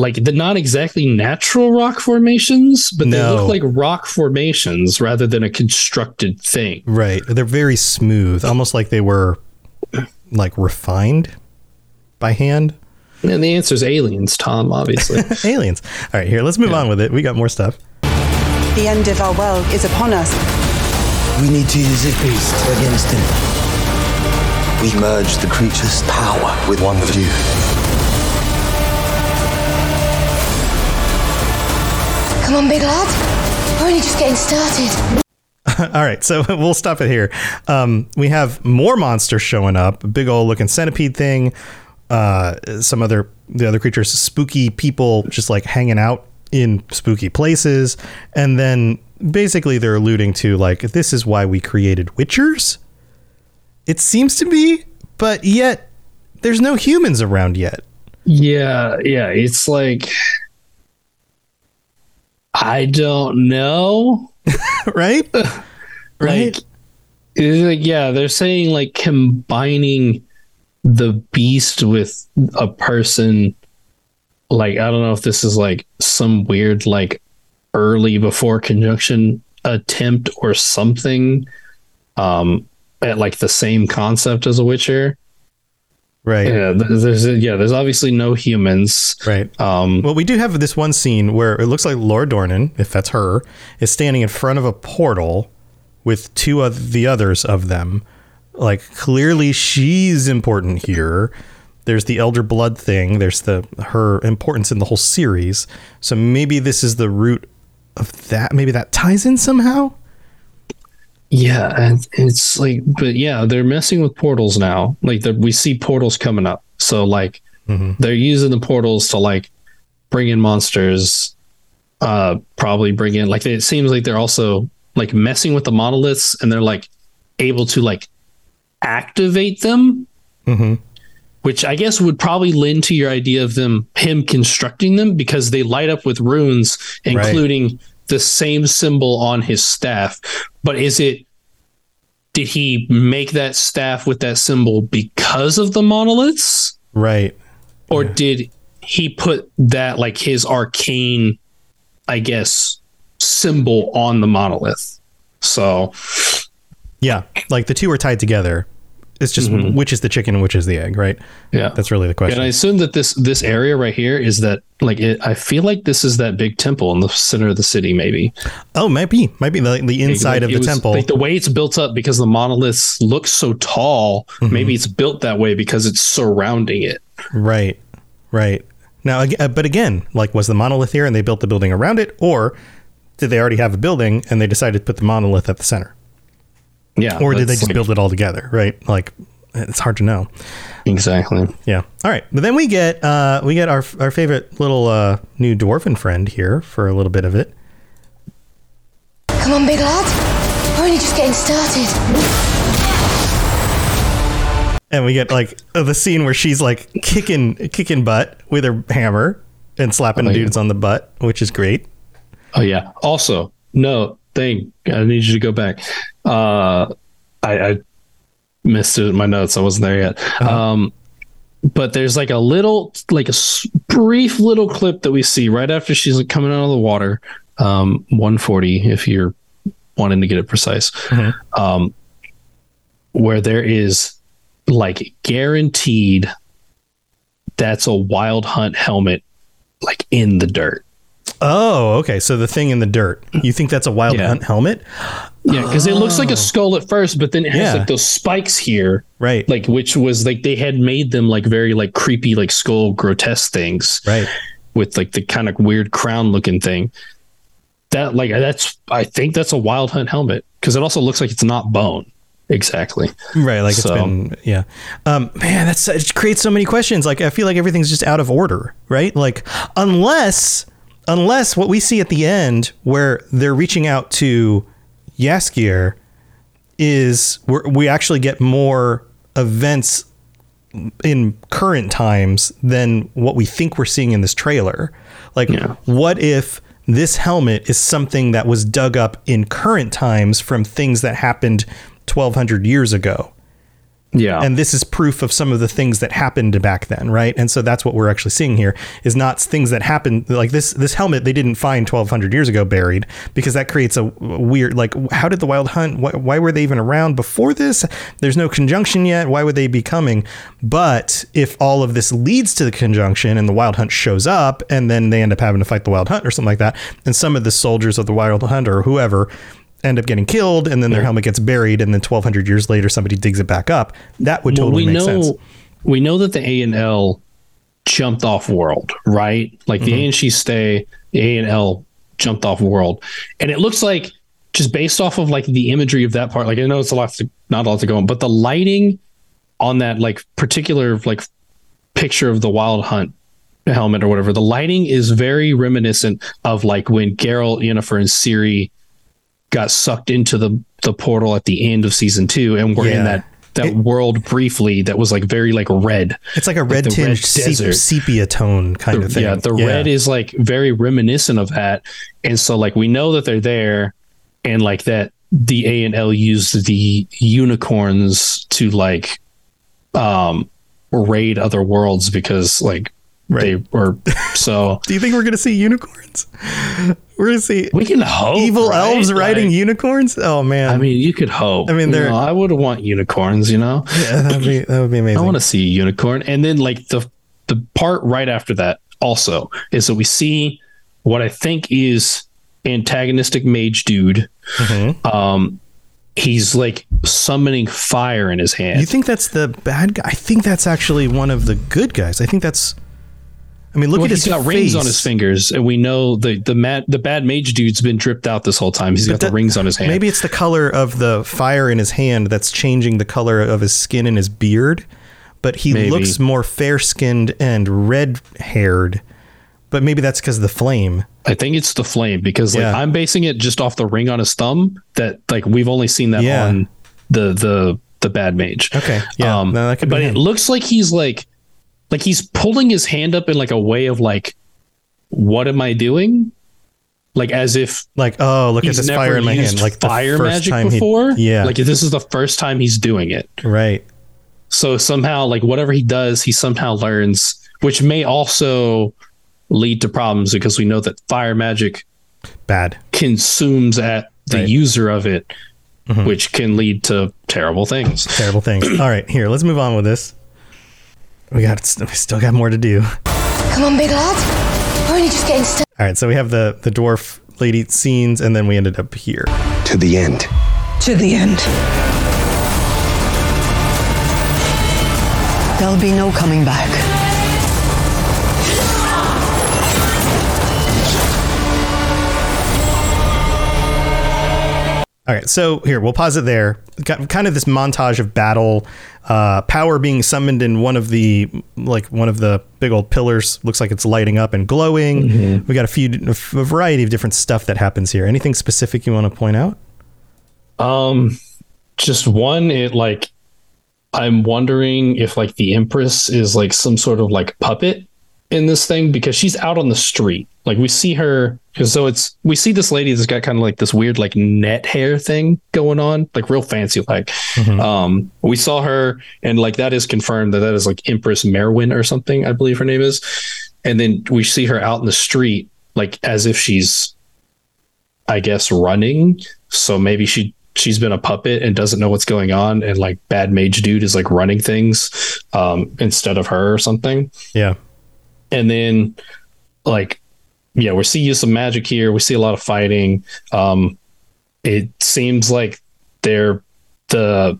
like they're not exactly natural rock formations, but they look like rock formations rather than a constructed thing. Right. They're very smooth, almost like they were like refined by hand. And the answer is aliens, Tom. Obviously, [laughs] Aliens. All right, here, let's move on with it. We got more stuff. The end of our world is upon us. We need to use it beast against him. We merge the creature's power with one view. Come on, big lad. We're only just getting started. [laughs] All right, so [laughs] we'll stop it here. Um, we have more monsters showing up. A big old looking centipede thing. Uh, some other the other creatures, spooky people, just like hanging out in spooky places, and then basically they're alluding to like this is why we created Witchers. It seems to be, but yet there's no humans around yet. yeah, yeah. It's like I don't know. [laughs] right? [laughs] Like, it's like, yeah, they're saying like combining the beast with a person. Like, I don't know if this is like some weird, like, early before conjunction attempt or something um at like the same concept as a witcher Right. yeah there's yeah there's obviously no humans Right. um Well, we do have this one scene where it looks like Lara Dorren, if that's her, is standing in front of a portal with two of the others of them. Like clearly she's important here. There's the elder blood thing. There's the her importance in the whole series. So maybe this is the root of that. Maybe that ties in somehow. Yeah, and it's like, but yeah, they're messing with portals now. Like, we see portals coming up. So, like, they're using the portals to like bring in monsters. Uh, probably bring in like it seems like they're also like messing with the monoliths, and they're like able to like activate them, Mm-hmm. which I guess would probably lend to your idea of them him constructing them because they light up with runes, Right. The same symbol on his staff. But is it did he make that staff with that symbol because of the monoliths? Right. Or did he put that like his arcane, I guess, symbol on the monolith? So Yeah, like the two are tied together. It's just which is the chicken and which is the egg, right? Yeah, that's really the question. And I assume that this this area right here is that like it, I feel like this is that big temple in the center of the city, maybe. Oh, might be, might be the, the inside Like, of the was- temple. Like the way it's built up because the monoliths look so tall. Mm-hmm. Maybe it's built that way because it's surrounding it. Right, right. Now, uh, but again, like, was the monolith here and they built the building around it, or did they already have a building and they decided to put the monolith at the center? Yeah. Or did they just like- build it all together? Right, like, it's hard to know. Exactly. Yeah. All right, but then we get uh, we get our our favorite little uh, new dwarven friend here for a little bit of it. Come on, big lad. We're only just getting started. And we get like the scene where she's like kicking kicking butt with her hammer and slapping Oh, yeah. dudes on the butt, which is great. Oh yeah. Also, no thing. I need you to go back. Uh, I, I missed it in my notes. I wasn't there yet. Uh-huh. Um, but there's like a little, like a brief little clip that we see right after she's like coming out of the water. Um, 140 if you're wanting to get it precise. Mm-hmm. Um, where there is like guaranteed that's a wild hunt helmet like in the dirt. Oh, okay. So the thing in the dirt. You think that's a wild Yeah. hunt helmet? Yeah, because it looks like a skull at first, but then it has Oh. Yeah. like those spikes here, right? Like which was like they had made them like very like creepy, like skull grotesque things, right? with like the kind of weird crown looking thing. That like that's I think that's a wild hunt helmet because it also looks like it's not bone exactly. Right, like So- it's been yeah. Um man, that's it creates so many questions. Like I feel like everything's just out of order, right? Like unless unless what we see at the end where they're reaching out to Jaskier is where we actually get more events in current times than what we think we're seeing in this trailer. Like, what if this helmet is something that was dug up in current times from things that happened 1200 years ago? Yeah. And this is proof of some of the things that happened back then, right? And so that's what we're actually seeing here is not things that happened like this this helmet they didn't find 1200 years ago buried because that creates a weird like how did the wild hunt why, why were they even around before this? There's no conjunction yet. Why would they be coming? But if all of this leads to the conjunction and the wild hunt shows up and then they end up having to fight the wild hunt or something like that and some of the soldiers of the wild hunt or whoever end up getting killed and then their helmet gets buried and then 1200 years later somebody digs it back up that would Well, totally we make know sense we know that the Aen Elle jumped off world, right? Like the Mhm. A and She stay, the Aen Elle jumped off world, and it looks like just based off of like the imagery of that part. Like I know it's a lot, to, not a lot to go on, but the lighting on that like particular like picture of the Wild Hunt helmet or whatever, the lighting is very reminiscent of like when Geralt, Yennefer, and Ciri got sucked into the the portal at the end of season two, and we're Yeah. in that that world briefly that was like very like red. it's like a red red sep- sepia tone kind The- of thing Yeah, the red is like very reminiscent of that, and so like we know that they're there, and like that the Aen Elle used the unicorns to like um raid other worlds because like they were so. [laughs] do you think we're gonna see unicorns we're gonna see we can hope evil right? elves riding Like- unicorns oh man I mean, you could hope. I mean, You they're- know, I would want unicorns. You know, yeah that'd be [laughs] that would be amazing I want to see a unicorn. And then like the the part right after that also is that we see what I think is antagonistic mage dude. Mm-hmm. Um, he's like summoning fire in his hand. you think that's the bad guy i think that's actually one of the good guys i think that's i mean look Well, at his he's got face. rings on his fingers, and we know the the mad the bad mage dude's been dripped out this whole time. He's But got the rings on his hand. Maybe it's the color of the fire in his hand that's changing the color of his skin and his beard. But he Maybe. looks more fair skinned and red haired. But maybe that's because of the flame. I think it's the flame because like Yeah. I'm basing it just off the ring on his thumb that like we've only seen that Yeah. on the the the bad mage. Okay. Yeah. Um, no, that could be but him. it looks like he's like like he's pulling his hand up in like a way of like what am I doing? Like as if like oh look at this fire in my hand. Like the fire first magic time he- before. yeah. Like if this is the first time he's doing it. right. So somehow, like whatever he does, he somehow learns, which may also lead to problems because we know that fire magic Bad. consumes at the Right. user of it, Mhm. which can lead to terrible things. Terrible things. All right, here, let's move on with this. We got [laughs] we still got more to do. Come on, big lad. We're only just getting started. All right, so we have the the dwarf lady scenes, and then we ended up here. To the end. To the end. There'll be no coming back. All right, so here we'll pause it there. Got kind of this montage of battle, uh, power being summoned in one of the like one of the big old pillars. Looks like it's lighting up and glowing. We got a few a variety of different stuff that happens here. Anything specific you want to point out? Um, just one, it like, I'm wondering if like the Empress is like some sort of like puppet in this thing because she's out on the street. Like we see her, so it's we see this lady that's got kind of like this weird like net hair thing going on, like real fancy. Like, um, we saw her, and like that is confirmed that that is like Empress Merwyn or something, I believe her name is. And then we see her out in the street, like as if she's I guess running. So maybe she she's been a puppet and doesn't know what's going on, and like bad mage dude is like running things um, instead of her or something. Yeah. And then like yeah, we see some magic here. We see a lot of fighting. Um, it seems like they're the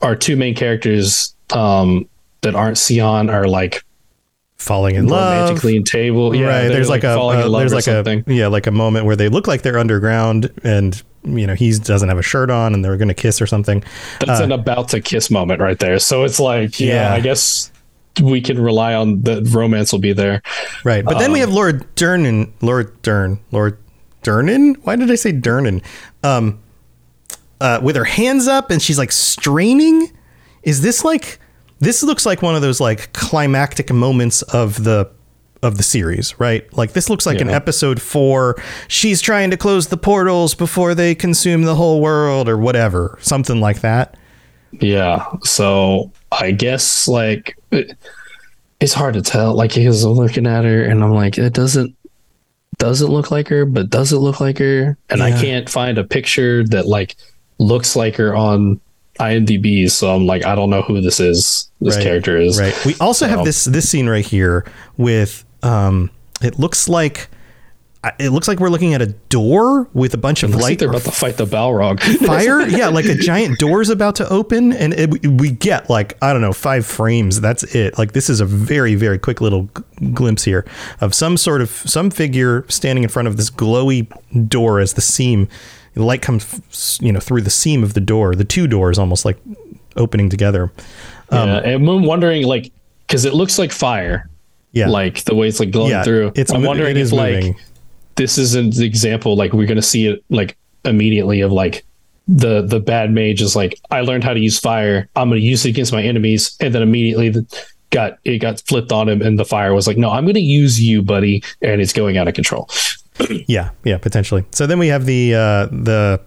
our two main characters um, that aren't Scían are like falling in love, magically in table. Yeah, right. There's like, a falling uh, in love there's like something. a yeah, like a moment where they look like they're underground, and you know he doesn't have a shirt on, and they're going to kiss or something. That's Uh, an about to kiss moment right there. So it's like, yeah, Yeah. I guess we can rely on the romance will be there. Right. But then we Um, have Laura Dernan. Laura Dern. Laura Dernan? Why did I say Dernan? Um, uh, with her hands up and she's like straining. Is this like this looks like one of those like climactic moments of the of the series, right? Like this looks like an episode 4. She's trying to close the portals before they consume the whole world or whatever. Something like that. Yeah. So I guess like it, it's hard to tell. Like because I'm looking at her and I'm like, it doesn't doesn't look like her, but does it look like her? And I can't find a picture that like looks like her on IMDb. So I'm like, I don't know who this is. This Right, character is. Right. We also have this this scene right here with um it looks like I- it looks like we're looking at a door with a bunch of Looks like light they're about to fight the Balrog. [laughs] fire. yeah, like a giant door's about to open and it, we get like I don't know, 5 frames. That's it. Like this is a very very quick little g- glimpse here of some sort of some figure standing in front of this glowy door as the seam the light comes you know through the seam of the door. The two doors almost like opening together. Um, yeah, and I'm wondering like because it looks like fire. Yeah. like the way it's like glowing Yeah, through. it's I'm wondering it if is like moving. This is an example like we're gonna see it like immediately of like the the bad mage is like I learned how to use fire. I'm gonna use it against my enemies, and then immediately the, got it got flipped on him, and the fire was like, no, I'm gonna use you, buddy, and it's going out of control. [clears throat] Yeah, yeah, potentially. So then we have the uh, the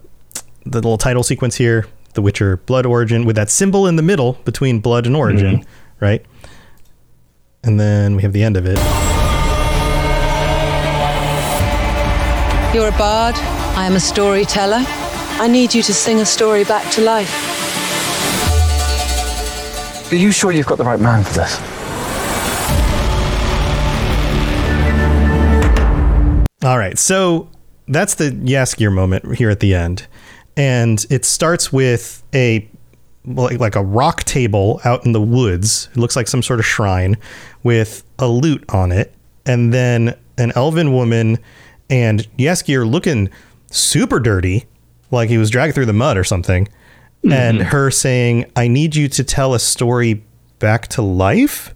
the little title sequence here, The Witcher Blood Origin, with that symbol in the middle between blood and origin, Mm-hmm. right? And then we have the end of it. You're a bard. I am a storyteller. I need you to sing a story back to life. Are you sure you've got the right man for this? All right, so that's the Jaskier moment here at the end, and it starts with a like, like a rock table out in the woods. It looks like some sort of shrine with a lute on it, and then an elven woman and Jaskier looking super dirty, like he was dragged through the mud or something, and mm-hmm. her saying, "I need you to tell a story back to life."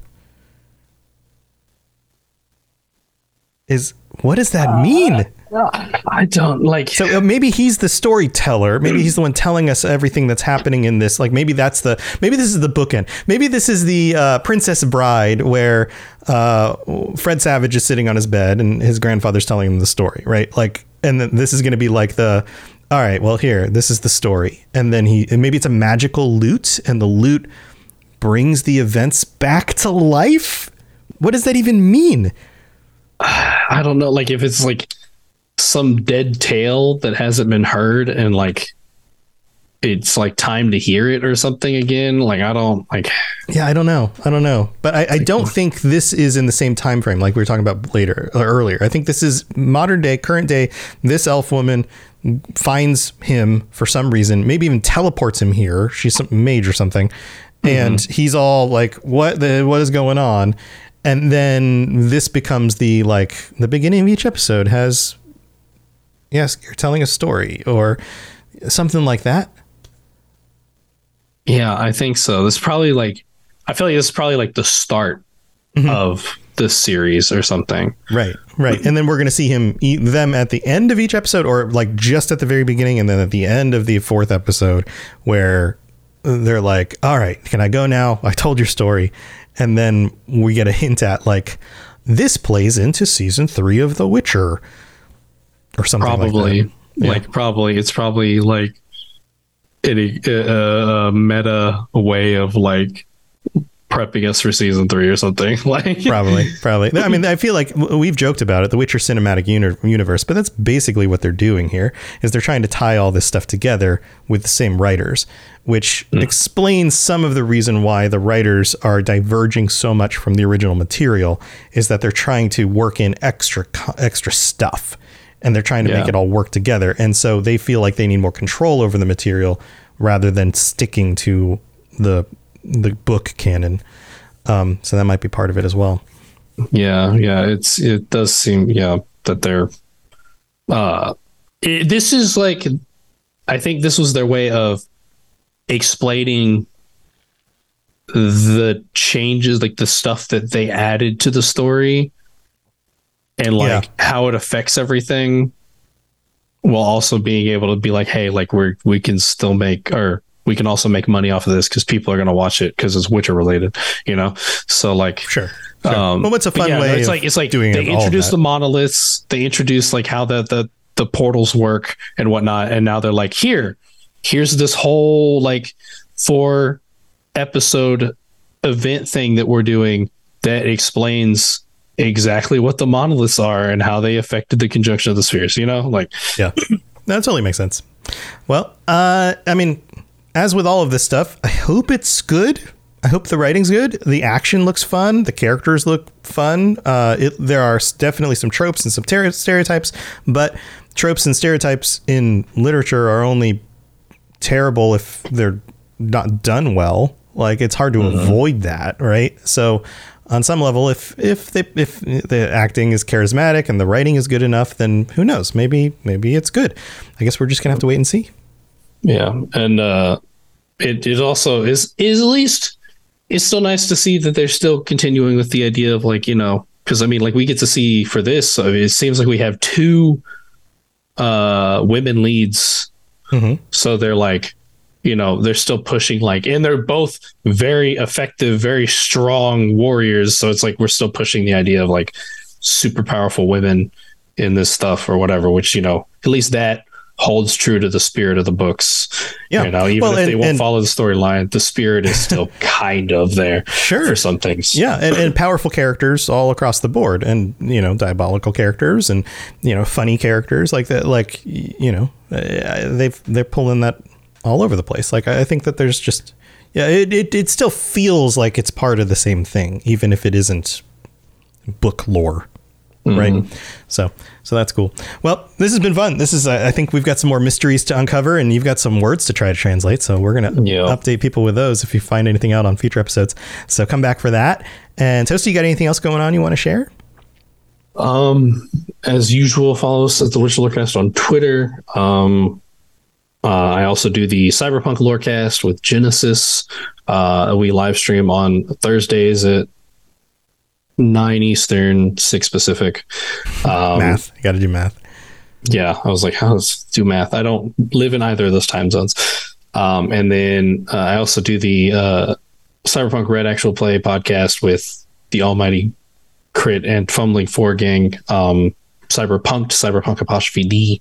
Is what does that uh, mean? I don't like. So uh, maybe he's the storyteller. Maybe he's the one telling us everything that's happening in this. Like maybe that's the maybe this is the bookend. Maybe this is the uh, Princess Bride where uh, Fred Savage is sitting on his bed and his grandfather's telling him the story, right? Like, and then this is going to be like the. All right, well here, this is the story, and then he and maybe it's a magical lute, and the lute brings the events back to life. What does that even mean? [sighs] I don't know, like if it's like some dead tale that hasn't been heard and like it's like time to hear it or something again. Like I don't like Yeah, I don't know. I don't know, but I, I don't think this is in the same time frame like we were talking about later or earlier. I think this is modern day, current day. This elf woman finds him for some reason, maybe even teleports him here. She's some mage or something, mm-hmm. and he's all like, "What the? What is going on?" And then this becomes the like the beginning of each episode has, yes, you're telling a story or something like that. Yeah, I think so. This is probably like I feel like this is probably like the start mm-hmm. of this series or something. Right, right. And then we're going to see him eat them at the end of each episode or like just at the very beginning and then at the end of the fourth episode where they're like, "All right, can I go now? I told your story." And then we get a hint at like this plays into season 3 of The Witcher or something Probably like that. like, probably it's probably like a, a, a meta way of like prepping us for season 3 or something. [laughs] Like probably probably i mean i feel like we've joked about it the witcher cinematic uni- universe but that's basically what they're doing here is they're trying to tie all this stuff together with the same writers which hmm. explains some of the reason why the writers are diverging so much from the original material is that they're trying to work in extra extra stuff and they're trying to make it all work together. And so they feel like they need more control over the material rather than sticking to the the book canon. Um, so that might be part of it as well. Yeah, yeah, it's it does seem yeah that they're uh it, this is like I think this was their way of explaining the changes like the stuff that they added to the story and like Yeah. how it affects everything while also being able to be like hey like we're we can still make or we can also make money off of this because people are going to watch it because it's witcher related you know so like sure um, Well, what's a fun yeah, way It's like it's like doing they introduced the monoliths. They introduced like how the the the portals work and whatnot, and now they're like here, here's this whole like four episode event thing that we're doing that explains exactly what the monoliths are and how they affected the conjunction of the spheres. You know, like yeah, [clears throat] that totally makes sense. Well, uh, I mean, as with all of this stuff, I hope it's good. I hope the writing's good. The action looks fun. The characters look fun. Uh, it, there are definitely some tropes and some ter- stereotypes, but tropes and stereotypes in literature are only terrible if they're not done well. Like it's hard to avoid that, right? So, on some level, if if they, if the acting is charismatic and the writing is good enough, then who knows? Maybe maybe it's good. I guess we're just gonna have to wait and see. Yeah, and uh, it it also is is at least it's still nice to see that they're still continuing with the idea of like you know because I mean like we get to see for this I mean, it seems like we have two uh women leads so they're like you know they're still pushing like and they're both very effective very strong warriors so it's like we're still pushing the idea of like super powerful women in this stuff or whatever which you know at least that holds true to the spirit of the books Yeah. you know even Well, if they won't and- follow the storyline the spirit is still [laughs] kind of there sure for some things Yeah, and, and powerful characters all across the board, and you know, diabolical characters, and you know, funny characters like that. Like you know, uh, they've they're pulling that all over the place. Like I think that there's just yeah, it, it it still feels like it's part of the same thing, even if it isn't book lore. Right, so so that's cool. Well, this has been fun. This is uh, I think we've got some more mysteries to uncover, and you've got some words to try to translate. So we're gonna update people with those if you find anything out on future episodes. So come back for that. And Toasty, you got anything else going on you want to share? Um, as usual, follow us at the Witcher Lorecast on Twitter. Um, uh, I also do the Cyberpunk Lorecast with Genesis. Uh, we live stream on Thursdays at nine Eastern, six Pacific. Um, math. You got to do math. yeah, I was like, how does do math? I don't live in either of those time zones. Um, and then uh, I also do the uh, Cyberpunk Red Actual Play podcast with the Almighty Crit and Fumbling Four Gang. Um, Cyberpunk, Cyberpunk apostrophe D.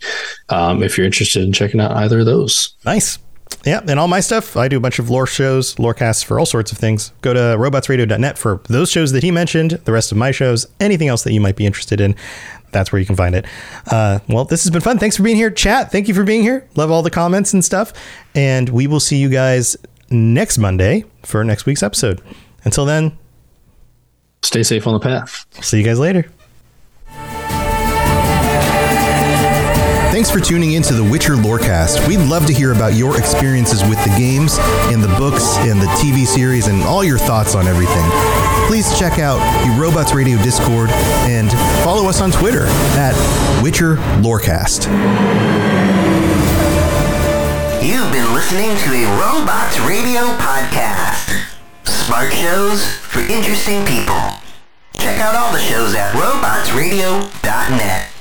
Um, if you're interested in checking out either of those. Nice. Yeah, and all my stuff, I do a bunch of lore shows, lore casts for all sorts of things. Go to robotsradio.net for those shows that he mentioned, the rest of my shows, anything else that you might be interested in. That's where you can find it. Uh, well, this has been fun. Thanks for being here. Chat, thank you for being here. Love all the comments and stuff. And we will see you guys next Monday for next week's episode. Until then, stay safe on the path. See you guys later. Thanks for tuning in to the Witcher Lorecast. We'd love to hear about your experiences with the games and the books and the TV series and all your thoughts on everything. Please check out the Robots Radio Discord and follow us on Twitter at Witcher Lorecast. You've been listening to a Robots Radio podcast. Smart shows for interesting people. Check out all the shows at robotsradio.net.